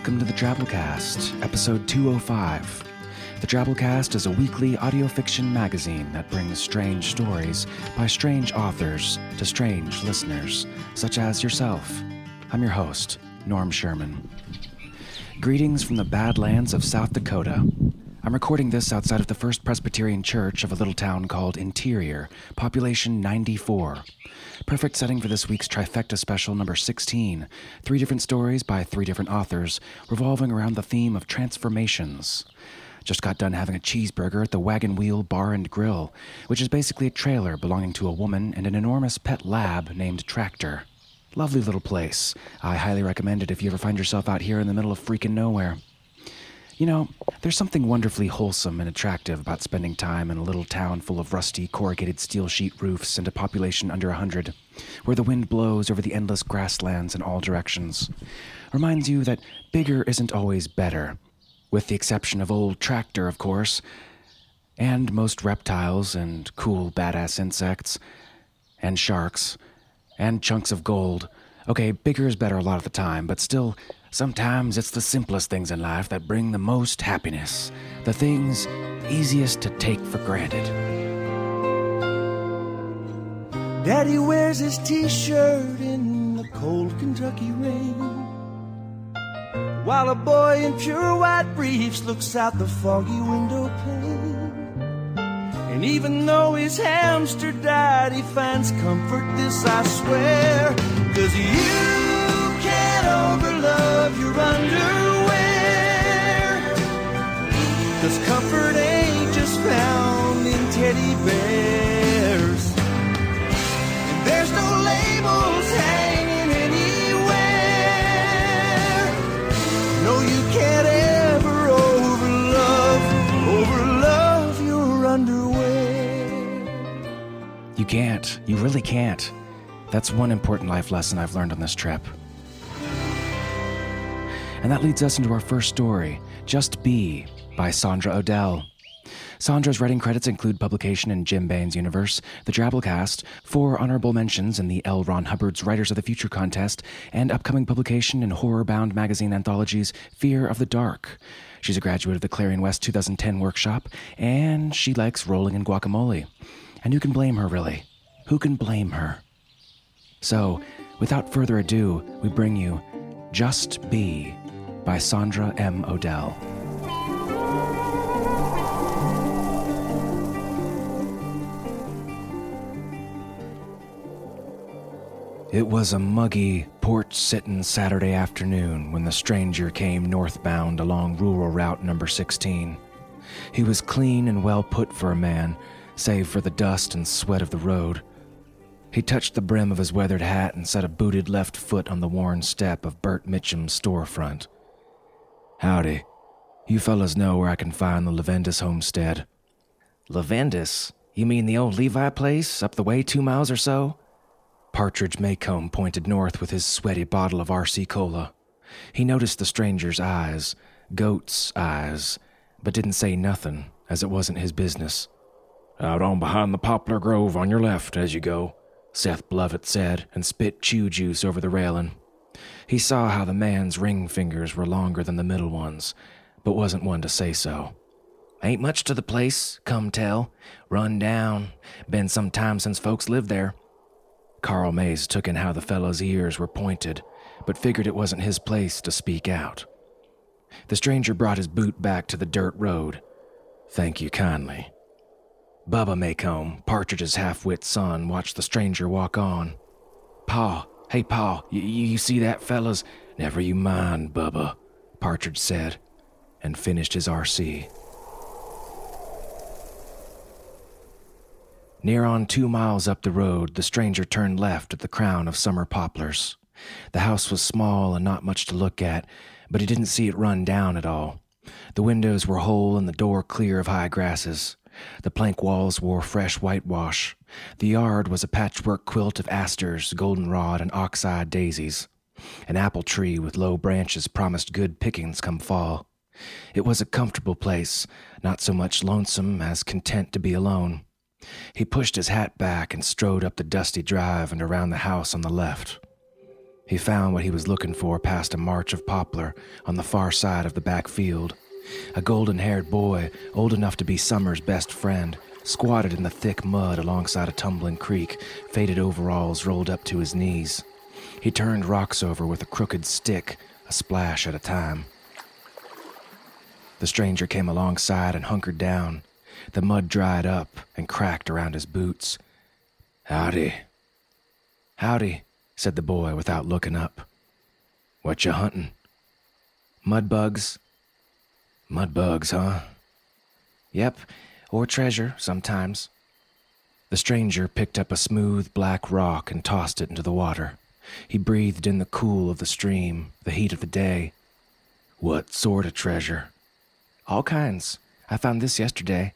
Welcome to the Drabblecast, episode 205. The Drabblecast is a weekly audio fiction magazine that brings strange stories by strange authors to strange listeners, such as yourself. I'm your host, Norm Sherman. Greetings from the Badlands of South Dakota. I'm recording this outside of the First Presbyterian Church of a little town called Interior, population 94. Perfect setting for this week's trifecta special number 16. Three different stories by three different authors, revolving around the theme of transformations. Just got done having a cheeseburger at the Wagon Wheel Bar and Grill, which is basically a trailer belonging to a woman and an enormous pet lab named Tractor. Lovely little place. I highly recommend it if you ever find yourself out here in the middle of freaking nowhere. You know, there's something wonderfully wholesome and attractive about spending time in a little town full of rusty, corrugated steel sheet roofs and a population under a hundred, where the wind blows over the endless grasslands in all directions. Reminds you that bigger isn't always better, with the exception of old Tractor, of course, and most reptiles and cool, badass insects, and sharks, and chunks of gold. Okay, bigger is better a lot of the time, but still, sometimes it's the simplest things in life that bring the most happiness. The things easiest to take for granted. Daddy wears his t-shirt in the cold Kentucky rain. While a boy in pure white briefs looks out the foggy window pane. And even though his hamster died, he finds comfort, this I swear. Cause you can't overlove your underwear. Cause comfort ain't just found in teddy bears. And there's no labels hanging anywhere. No, you can't ever overlove, overlove your underwear. You can't. You really can't. That's one important life lesson I've learned on this trip. And that leads us into our first story Just Be by Sandra Odell. Sandra's writing credits include publication in Jim Baen's universe, The Drabblecast, four honorable mentions in the L. Ron Hubbard's Writers of the Future contest, and upcoming publication in horror bound magazine anthologies Fear of the Dark. She's a graduate of the Clarion West 2010 workshop, and she likes rolling in guacamole. And who can blame her, really? Who can blame her? So, without further ado, we bring you Just Be by Sandra M. Odell. It was a muggy, porch sitting Saturday afternoon when the stranger came northbound along rural route number 16. He was clean and well put for a man, save for the dust and sweat of the road. He touched the brim of his weathered hat and set a booted left foot on the worn step of Bert Mitchum's storefront. Howdy. You fellas know where I can find the Lavendis homestead. Lavendis? You mean the old Levi place up the way two miles or so? Partridge Maycomb pointed north with his sweaty bottle of RC Cola. He noticed the stranger's eyes, goat's eyes, but didn't say nothing, as it wasn't his business. Out on behind the poplar grove on your left as you go, Seth Bluffett said, and spit chew juice over the railing. He saw how the man's ring fingers were longer than the middle ones, but wasn't one to say so. Ain't much to the place, come tell. Run down. Been some time since folks lived there. Carl Mays took in how the fellow's ears were pointed, but figured it wasn't his place to speak out. The stranger brought his boot back to the dirt road. Thank you kindly. Bubba Maycomb, Partridge's half wit son, watched the stranger walk on. Pa, hey, Pa, y- you see that, fellas? Never you mind, Bubba, Partridge said, and finished his RC. Near on two miles up the road, the stranger turned left at the crown of summer poplars. The house was small and not much to look at, but he didn't see it run down at all. The windows were whole and the door clear of high grasses. The plank walls wore fresh whitewash. The yard was a patchwork quilt of asters, goldenrod, and oxeye daisies. An apple tree with low branches promised good pickings come fall. It was a comfortable place, not so much lonesome as content to be alone. He pushed his hat back and strode up the dusty drive and around the house on the left. He found what he was looking for past a march of poplar on the far side of the back field. A golden haired boy, old enough to be Summer's best friend, squatted in the thick mud alongside a tumbling creek, faded overalls rolled up to his knees. He turned rocks over with a crooked stick, a splash at a time. The stranger came alongside and hunkered down. The mud dried up and cracked around his boots. Howdy. Howdy, said the boy without looking up. What you hunting? Mud bugs. Mud bugs, huh? Yep, or treasure sometimes. The stranger picked up a smooth black rock and tossed it into the water. He breathed in the cool of the stream, the heat of the day. What sort of treasure? All kinds. I found this yesterday.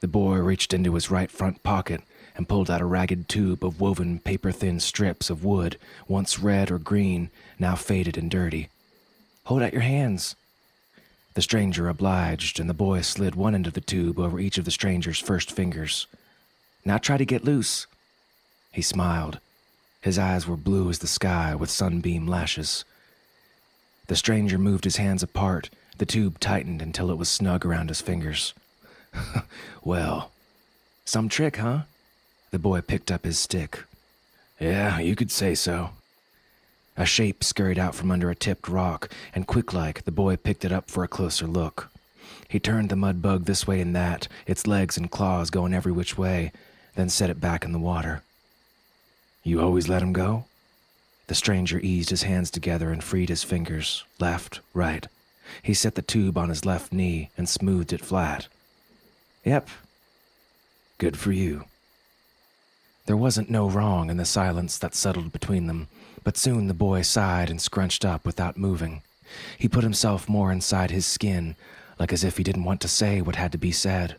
The boy reached into his right front pocket and pulled out a ragged tube of woven paper thin strips of wood, once red or green, now faded and dirty. Hold out your hands. The stranger obliged, and the boy slid one end of the tube over each of the stranger's first fingers. Now try to get loose. He smiled. His eyes were blue as the sky with sunbeam lashes. The stranger moved his hands apart. The tube tightened until it was snug around his fingers. well, some trick, huh? The boy picked up his stick. Yeah, you could say so. A shape scurried out from under a tipped rock, and quick like, the boy picked it up for a closer look. He turned the mud bug this way and that, its legs and claws going every which way, then set it back in the water. You always let him go? The stranger eased his hands together and freed his fingers, left, right. He set the tube on his left knee and smoothed it flat. Yep. Good for you. There wasn't no wrong in the silence that settled between them, but soon the boy sighed and scrunched up without moving. He put himself more inside his skin, like as if he didn't want to say what had to be said.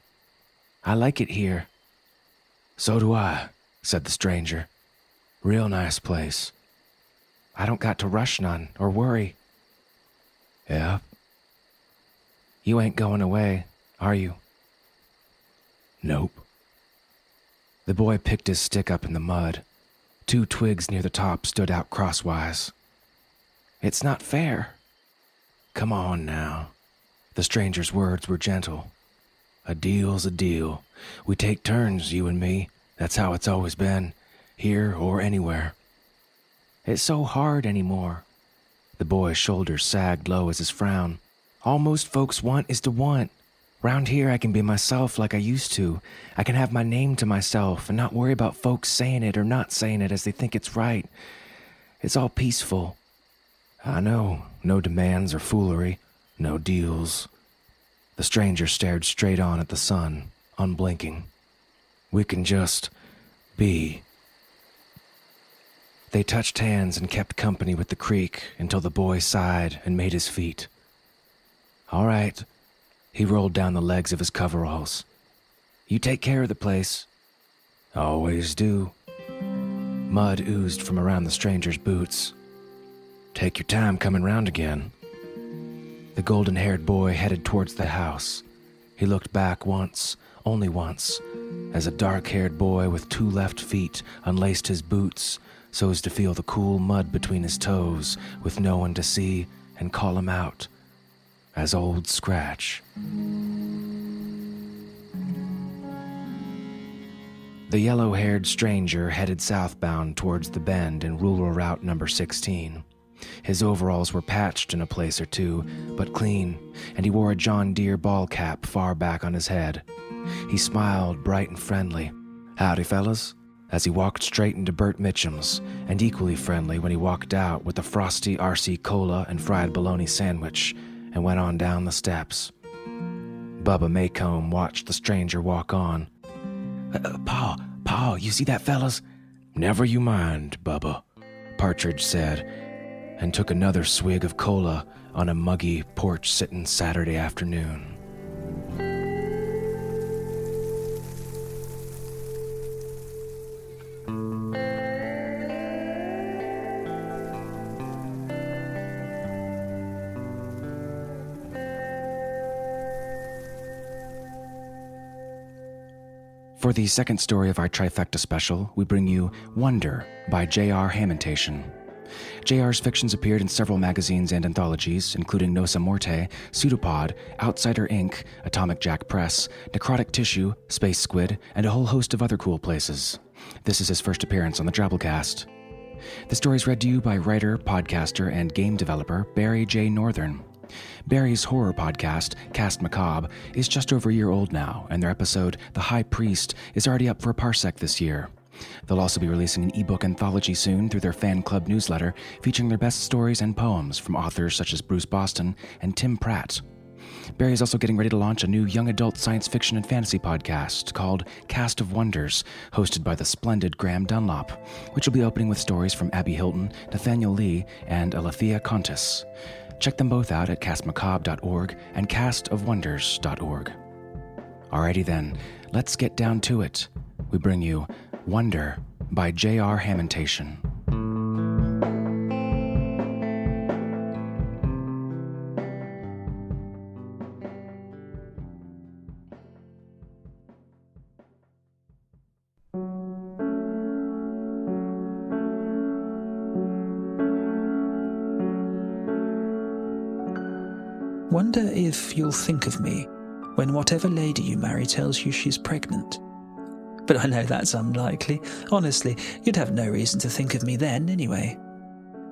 I like it here. So do I, said the stranger. Real nice place. I don't got to rush none or worry. Yeah? You ain't going away, are you? Nope. The boy picked his stick up in the mud. Two twigs near the top stood out crosswise. It's not fair. Come on now. The stranger's words were gentle. A deal's a deal. We take turns, you and me. That's how it's always been, here or anywhere. It's so hard anymore. The boy's shoulders sagged low as his frown. All most folks want is to want. Round here, I can be myself like I used to. I can have my name to myself and not worry about folks saying it or not saying it as they think it's right. It's all peaceful. I know, no demands or foolery, no deals. The stranger stared straight on at the sun, unblinking. We can just be. They touched hands and kept company with the creek until the boy sighed and made his feet. All right. He rolled down the legs of his coveralls. You take care of the place. Always do. Mud oozed from around the stranger's boots. Take your time coming round again. The golden haired boy headed towards the house. He looked back once, only once, as a dark haired boy with two left feet unlaced his boots so as to feel the cool mud between his toes with no one to see and call him out as Old Scratch. The yellow haired stranger headed southbound towards the bend in rural route number 16. His overalls were patched in a place or two, but clean, and he wore a John Deere ball cap far back on his head. He smiled bright and friendly. Howdy, fellas, as he walked straight into Bert Mitchum's, and equally friendly when he walked out with a frosty RC cola and fried bologna sandwich and went on down the steps. Bubba Maycomb watched the stranger walk on, uh, Pa, Pa, you see that, fellas? Never you mind, Bubba, Partridge said, and took another swig of cola on a muggy porch sitting Saturday afternoon. For the second story of our trifecta special, we bring you Wonder by J.R. Hamantaschen. J.R.'s fictions appeared in several magazines and anthologies, including Nossa Morte, Pseudopod, Outsider Ink, Atomic Jack Press, Necrotic Tissue, Space Squid, and a whole host of other cool places. This is his first appearance on the Drabblecast. The story is read to you by writer, podcaster, and game developer Barry J. Northern. Barry's horror podcast, Cast Macabre, is just over a year old now, and their episode, The High Priest, is already up for a parsec this year. They'll also be releasing an ebook anthology soon through their fan club newsletter, featuring their best stories and poems from authors such as Bruce Boston and Tim Pratt. Barry is also getting ready to launch a new young adult science fiction and fantasy podcast called Cast of Wonders, hosted by the splendid Graham Dunlop, which will be opening with stories from Abby Hilton, Nathaniel Lee, and Alethea Kontis. Check them both out at castmacabre.org and castofwonders.org. Alrighty then, let's get down to it. We bring you Wonder by J.R. Hamantaschen. I wonder if you'll think of me when whatever lady you marry tells you she's pregnant. But I know that's unlikely. Honestly, you'd have no reason to think of me then, anyway.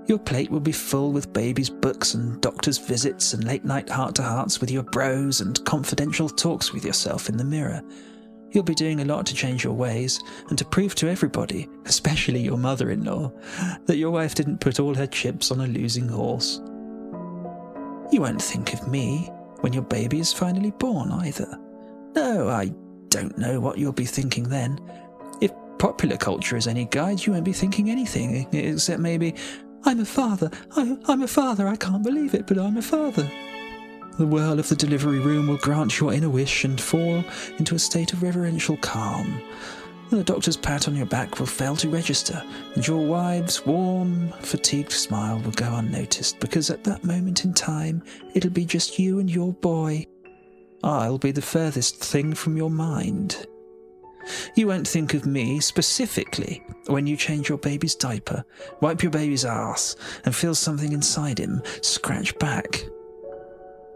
Your plate will be full with babies' books and doctor's visits and late night heart to hearts with your bros and confidential talks with yourself in the mirror. You'll be doing a lot to change your ways and to prove to everybody, especially your mother in law, that your wife didn't put all her chips on a losing horse. You won't think of me when your baby is finally born either. No, I don't know what you'll be thinking then. If popular culture is any guide, you won't be thinking anything except maybe, I'm a father, I, am a father, I can't believe it, but I'm a father. The whirl of the delivery room will grant your inner wish and fall into a state of reverential calm. The doctor's pat on your back will fail to register, and your wife's warm, fatigued smile will go unnoticed because at that moment in time it'll be just you and your boy. I'll be the furthest thing from your mind. You won't think of me specifically when you change your baby's diaper, wipe your baby's ass, and feel something inside him scratch back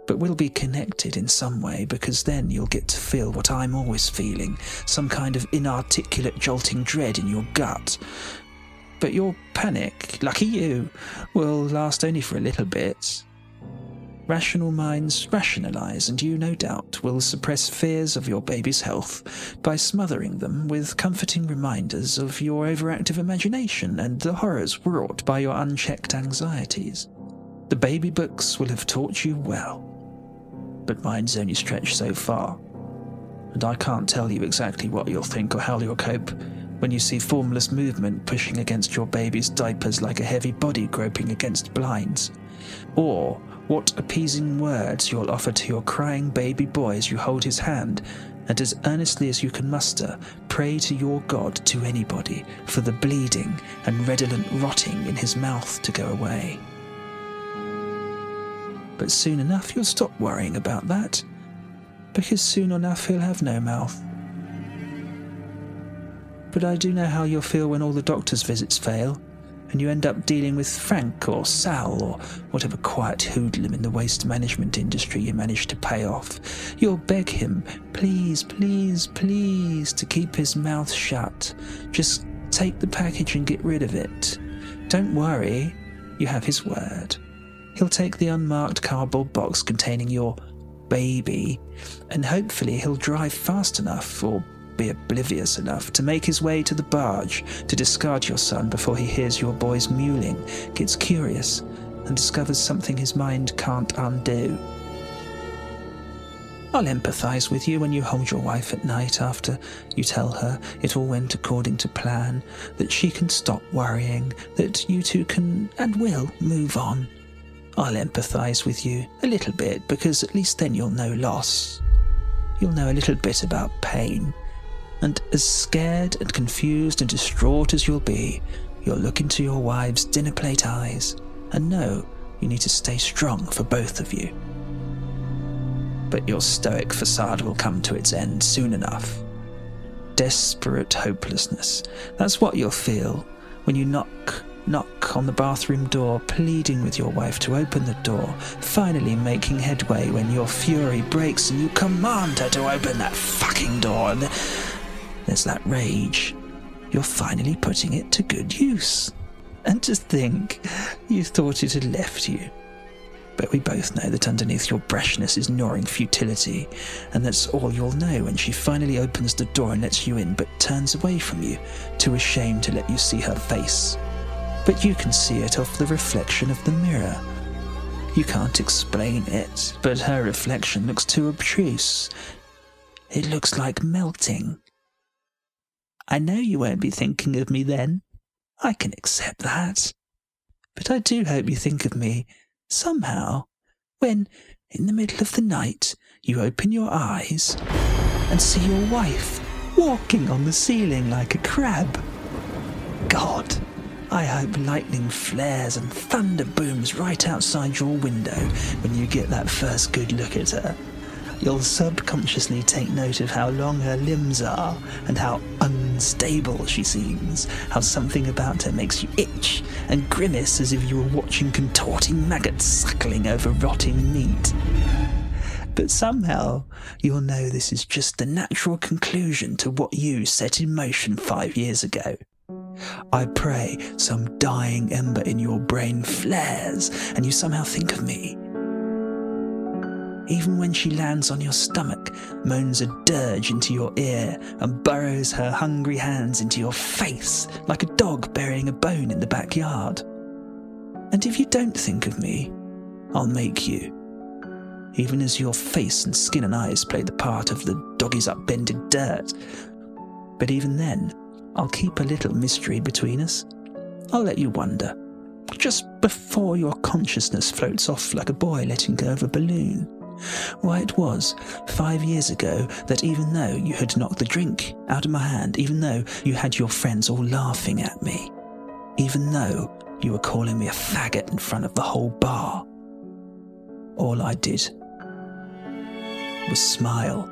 but we'll be connected in some way because then you'll get to feel what I'm always feeling some kind of inarticulate jolting dread in your gut. But your panic, lucky you, will last only for a little bit. Rational minds rationalize, and you, no doubt, will suppress fears of your baby's health by smothering them with comforting reminders of your overactive imagination and the horrors wrought by your unchecked anxieties. The baby books will have taught you well but mine's only stretched so far. And I can't tell you exactly what you'll think or how you'll cope when you see formless movement pushing against your baby's diapers like a heavy body groping against blinds, or what appeasing words you'll offer to your crying baby boy as you hold his hand and as earnestly as you can muster, pray to your God to anybody for the bleeding and redolent rotting in his mouth to go away. But soon enough you'll stop worrying about that, because soon enough he'll have no mouth. But I do know how you'll feel when all the doctor's visits fail and you end up dealing with Frank or Sal or whatever quiet hoodlum in the waste management industry you manage to pay off. You'll beg him, please, please, please, to keep his mouth shut. Just take the package and get rid of it. Don't worry, you have his word. He'll take the unmarked cardboard box containing your baby, and hopefully he'll drive fast enough or be oblivious enough to make his way to the barge to discard your son before he hears your boy's mewling, gets curious, and discovers something his mind can't undo. I'll empathise with you when you hold your wife at night after you tell her it all went according to plan, that she can stop worrying, that you two can and will move on. I'll empathise with you a little bit because at least then you'll know loss. You'll know a little bit about pain and as scared and confused and distraught as you'll be, you'll look into your wife's dinner plate eyes and know you need to stay strong for both of you. But your stoic facade will come to its end soon enough. Desperate hopelessness. That's what you'll feel when you knock, knock on the bathroom door, pleading with your wife to open the door, finally making headway when your fury breaks and you command her to open that fucking door. And there's that rage. You're finally putting it to good use. And to think you thought it had left you. But we both know that underneath your brashness is gnawing futility, and that's all you'll know when she finally opens the door and lets you in, but turns away from you, too ashamed to let you see her face. But you can see it off the reflection of the mirror. You can't explain it, but her reflection looks too obtruse. It looks like melting. I know you won't be thinking of me then. I can accept that. But I do hope you think of me, somehow, when, in the middle of the night, you open your eyes and see your wife walking on the ceiling like a crab. God, I hope lightning flares and thunder booms right outside your window when you get that first good look at her you'll subconsciously take note of how long her limbs are and how unstable she seems, how something about her makes you itch and grimace as if you were watching contorting maggots suckling over rotting meat. But somehow you'll know this is just the natural conclusion to what you set in motion five years ago. I pray some dying ember in your brain flares and you somehow think of me even when she lands on your stomach, moans a dirge into your ear, and burrows her hungry hands into your face like a dog burying a bone in the backyard. And if you don't think of me, I'll make you. Even as your face and skin and eyes play the part of the doggy's upbended dirt. But even then, I'll keep a little mystery between us. I'll let you wonder, just before your consciousness floats off like a boy letting go of a balloon why it was five years ago that even though you had knocked the drink out of my hand, even though you had your friends all laughing at me, even though you were calling me a faggot in front of the whole bar, all I did was smile.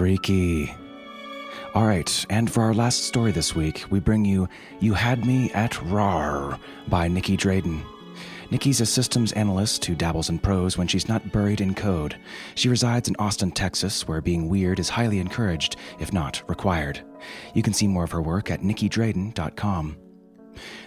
Freaky. All right, and for our last story this week, we bring you You Had Me at Rar by Nicky Drayden. Nicky's a systems analyst who dabbles in prose when she's not buried in code. She resides in Austin, Texas, where being weird is highly encouraged, if not required. You can see more of her work at nickydrayden.com.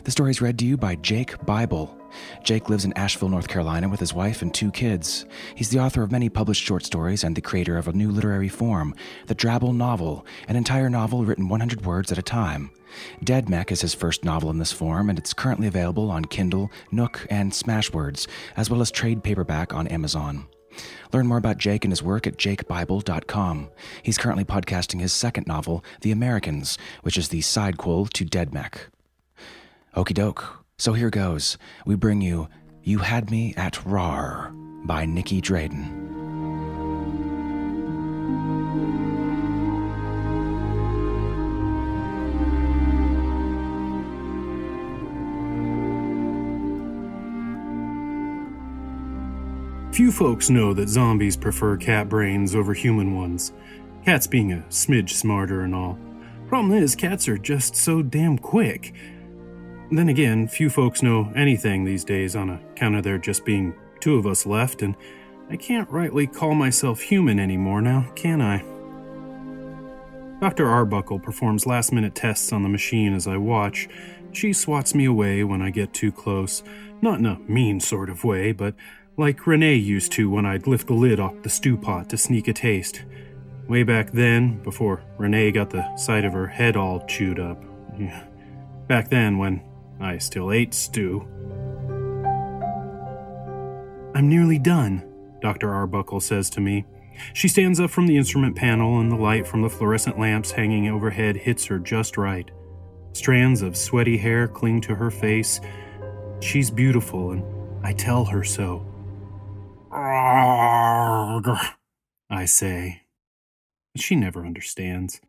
The story is read to you by Jake Bible. Jake lives in Asheville, North Carolina with his wife and two kids. He's the author of many published short stories and the creator of a new literary form, the Drabble Novel, an entire novel written 100 words at a time. Dead Mech is his first novel in this form, and it's currently available on Kindle, Nook, and Smashwords, as well as trade paperback on Amazon. Learn more about Jake and his work at jakebible.com. He's currently podcasting his second novel, The Americans, which is the sidequel to Dead Mech. Okie doke. So here goes. We bring you You Had Me at Rar by Nicky Drayden. Few folks know that zombies prefer cat brains over human ones, cats being a smidge smarter and all. Problem is, cats are just so damn quick. Then again, few folks know anything these days on account of there just being two of us left, and I can't rightly call myself human anymore now, can I? Dr. Arbuckle performs last minute tests on the machine as I watch. She swats me away when I get too close. Not in a mean sort of way, but like Renee used to when I'd lift the lid off the stew pot to sneak a taste. Way back then, before Renee got the side of her head all chewed up. Back then, when I still ate stew. I'm nearly done, Dr. Arbuckle says to me. She stands up from the instrument panel, and the light from the fluorescent lamps hanging overhead hits her just right. Strands of sweaty hair cling to her face. She's beautiful, and I tell her so. I say. She never understands.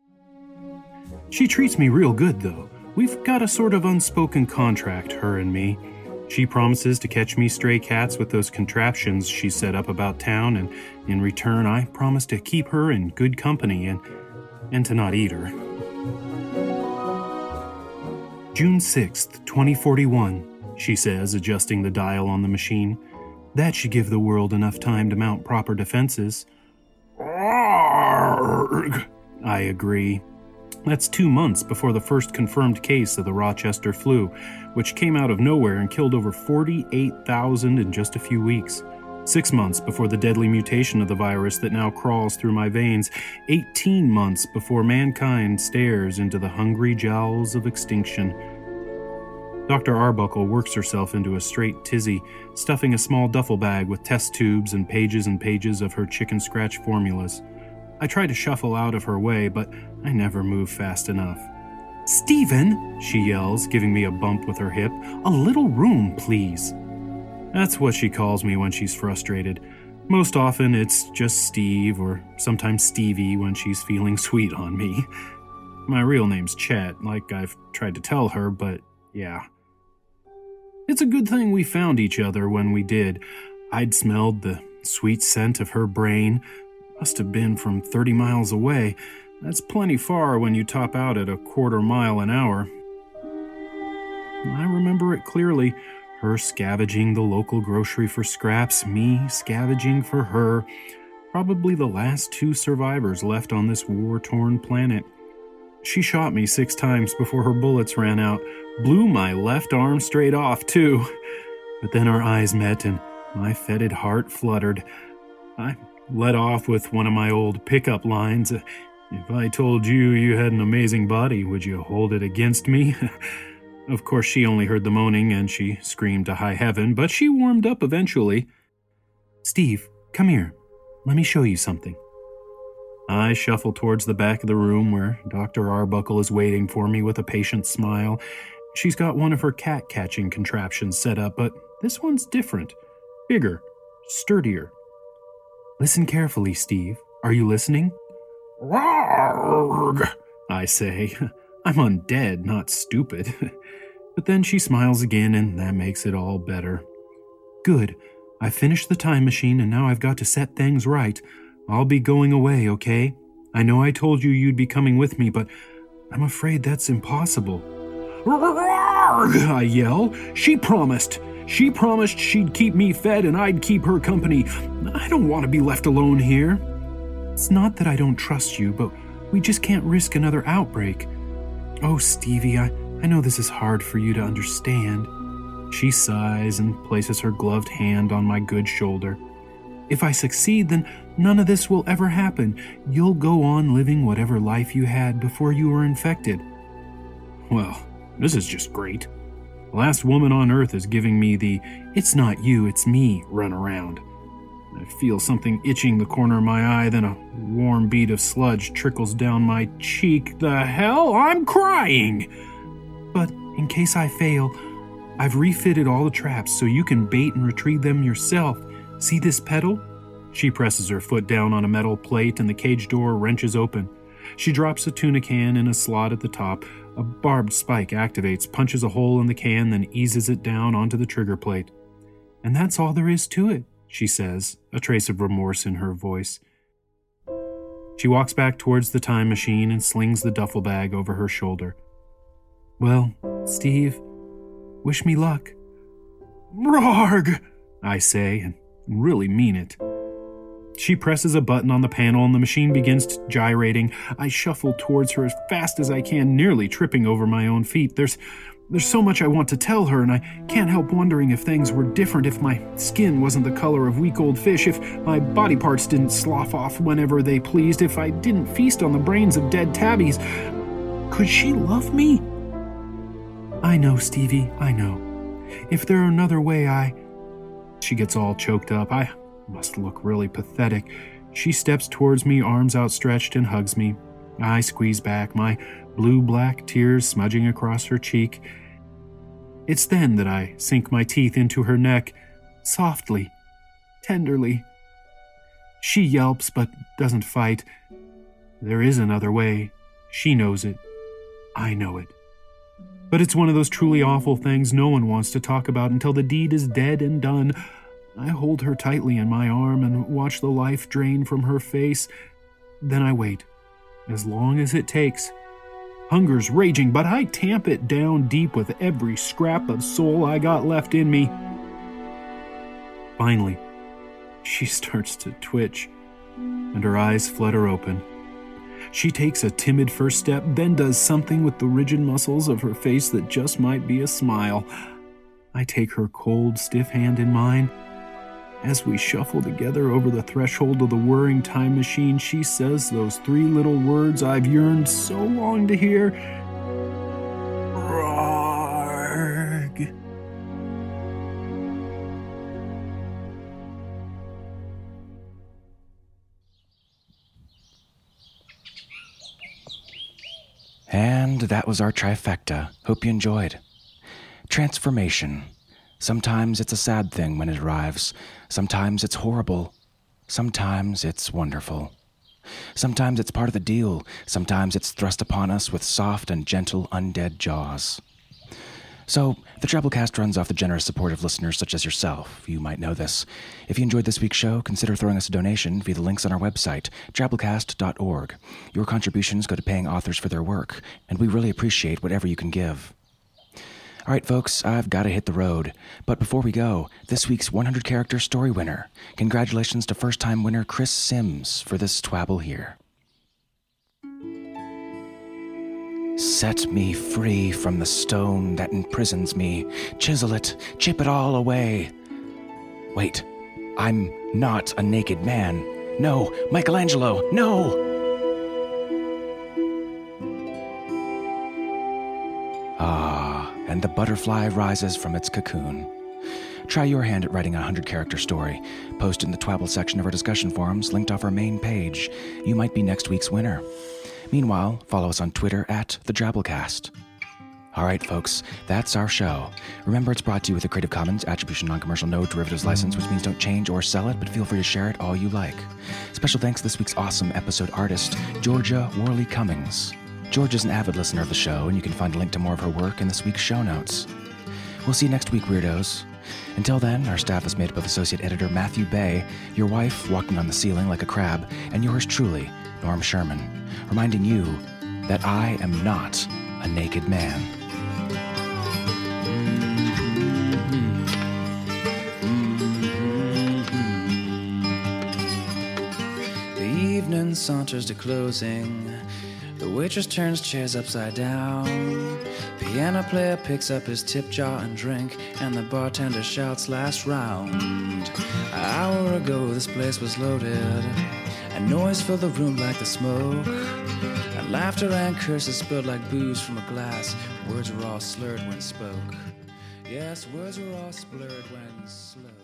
She treats me real good, though. We've got a sort of unspoken contract, her and me. She promises to catch me stray cats with those contraptions she set up about town, and in return, I promise to keep her in good company and, and to not eat her. June 6th, 2041, she says, adjusting the dial on the machine. That should give the world enough time to mount proper defenses. I agree. That's two months before the first confirmed case of the Rochester flu, which came out of nowhere and killed over 48,000 in just a few weeks. Six months before the deadly mutation of the virus that now crawls through my veins. 18 months before mankind stares into the hungry jowls of extinction. Dr. Arbuckle works herself into a straight tizzy, stuffing a small duffel bag with test tubes and pages and pages of her chicken scratch formulas. I try to shuffle out of her way, but I never move fast enough. Stephen, she yells, giving me a bump with her hip, a little room, please. That's what she calls me when she's frustrated. Most often it's just Steve, or sometimes Stevie when she's feeling sweet on me. My real name's Chet, like I've tried to tell her, but yeah. It's a good thing we found each other when we did. I'd smelled the sweet scent of her brain. Must have been from 30 miles away. That's plenty far when you top out at a quarter mile an hour. I remember it clearly her scavenging the local grocery for scraps, me scavenging for her. Probably the last two survivors left on this war torn planet. She shot me six times before her bullets ran out, blew my left arm straight off, too. But then our eyes met and my fetid heart fluttered. I let off with one of my old pickup lines If I told you you had an amazing body, would you hold it against me? of course, she only heard the moaning and she screamed to high heaven, but she warmed up eventually. Steve, come here. Let me show you something. I shuffle towards the back of the room where Dr. Arbuckle is waiting for me with a patient smile. She's got one of her cat catching contraptions set up, but this one's different. Bigger, sturdier. Listen carefully, Steve. Are you listening? Warg, I say. I'm undead, not stupid. but then she smiles again, and that makes it all better. Good. I finished the time machine, and now I've got to set things right. I'll be going away, okay? I know I told you you'd be coming with me, but I'm afraid that's impossible. I yell. She promised. She promised she'd keep me fed and I'd keep her company. I don't want to be left alone here. It's not that I don't trust you, but we just can't risk another outbreak. Oh, Stevie, I, I know this is hard for you to understand. She sighs and places her gloved hand on my good shoulder. If I succeed, then none of this will ever happen. You'll go on living whatever life you had before you were infected. Well, this is just great. Last woman on earth is giving me the it's not you, it's me run around. I feel something itching the corner of my eye, then a warm bead of sludge trickles down my cheek. The hell? I'm crying! But in case I fail, I've refitted all the traps so you can bait and retrieve them yourself. See this pedal? She presses her foot down on a metal plate and the cage door wrenches open. She drops a tuna can in a slot at the top. A barbed spike activates, punches a hole in the can, then eases it down onto the trigger plate. And that's all there is to it, she says, a trace of remorse in her voice. She walks back towards the time machine and slings the duffel bag over her shoulder. Well, Steve, wish me luck. Rarg! I say, and really mean it. She presses a button on the panel and the machine begins gyrating. I shuffle towards her as fast as I can, nearly tripping over my own feet. There's there's so much I want to tell her, and I can't help wondering if things were different, if my skin wasn't the color of week old fish, if my body parts didn't slough off whenever they pleased, if I didn't feast on the brains of dead tabbies. Could she love me? I know, Stevie, I know. If there were another way, I. She gets all choked up. I must look really pathetic. She steps towards me, arms outstretched, and hugs me. I squeeze back, my blue black tears smudging across her cheek. It's then that I sink my teeth into her neck, softly, tenderly. She yelps but doesn't fight. There is another way. She knows it. I know it. But it's one of those truly awful things no one wants to talk about until the deed is dead and done. I hold her tightly in my arm and watch the life drain from her face. Then I wait, as long as it takes. Hunger's raging, but I tamp it down deep with every scrap of soul I got left in me. Finally, she starts to twitch, and her eyes flutter open. She takes a timid first step, then does something with the rigid muscles of her face that just might be a smile. I take her cold, stiff hand in mine as we shuffle together over the threshold of the whirring time machine, she says those three little words I've yearned so long to hear Rarg. And that was our trifecta. Hope you enjoyed. Transformation. Sometimes it's a sad thing when it arrives. Sometimes it's horrible. Sometimes it's wonderful. Sometimes it's part of the deal. Sometimes it's thrust upon us with soft and gentle undead jaws. So, the Drabblecast runs off the generous support of listeners such as yourself. You might know this. If you enjoyed this week's show, consider throwing us a donation via the links on our website, drabblecast.org. Your contributions go to paying authors for their work, and we really appreciate whatever you can give. All right, folks, I've got to hit the road. But before we go, this week's 100 character story winner. Congratulations to first time winner Chris Sims for this twabble here. Set me free from the stone that imprisons me. Chisel it, chip it all away. Wait, I'm not a naked man. No, Michelangelo, no! And the butterfly rises from its cocoon. Try your hand at writing a 100 character story. Post it in the Twabble section of our discussion forums linked off our main page. You might be next week's winner. Meanwhile, follow us on Twitter at the Drabblecast. All right, folks, that's our show. Remember, it's brought to you with a Creative Commons Attribution Non Commercial No Derivatives license, which means don't change or sell it, but feel free to share it all you like. Special thanks to this week's awesome episode artist, Georgia Worley Cummings. George is an avid listener of the show, and you can find a link to more of her work in this week's show notes. We'll see you next week, Weirdos. Until then, our staff is made up of Associate Editor Matthew Bay, your wife walking on the ceiling like a crab, and yours truly, Norm Sherman, reminding you that I am not a naked man. The evening saunters to closing. The waitress turns chairs upside down. Piano player picks up his tip jar and drink, and the bartender shouts last round. An hour ago, this place was loaded, and noise filled the room like the smoke. And laughter and curses spilled like booze from a glass. Words were all slurred when spoke. Yes, words were all slurred when spoke.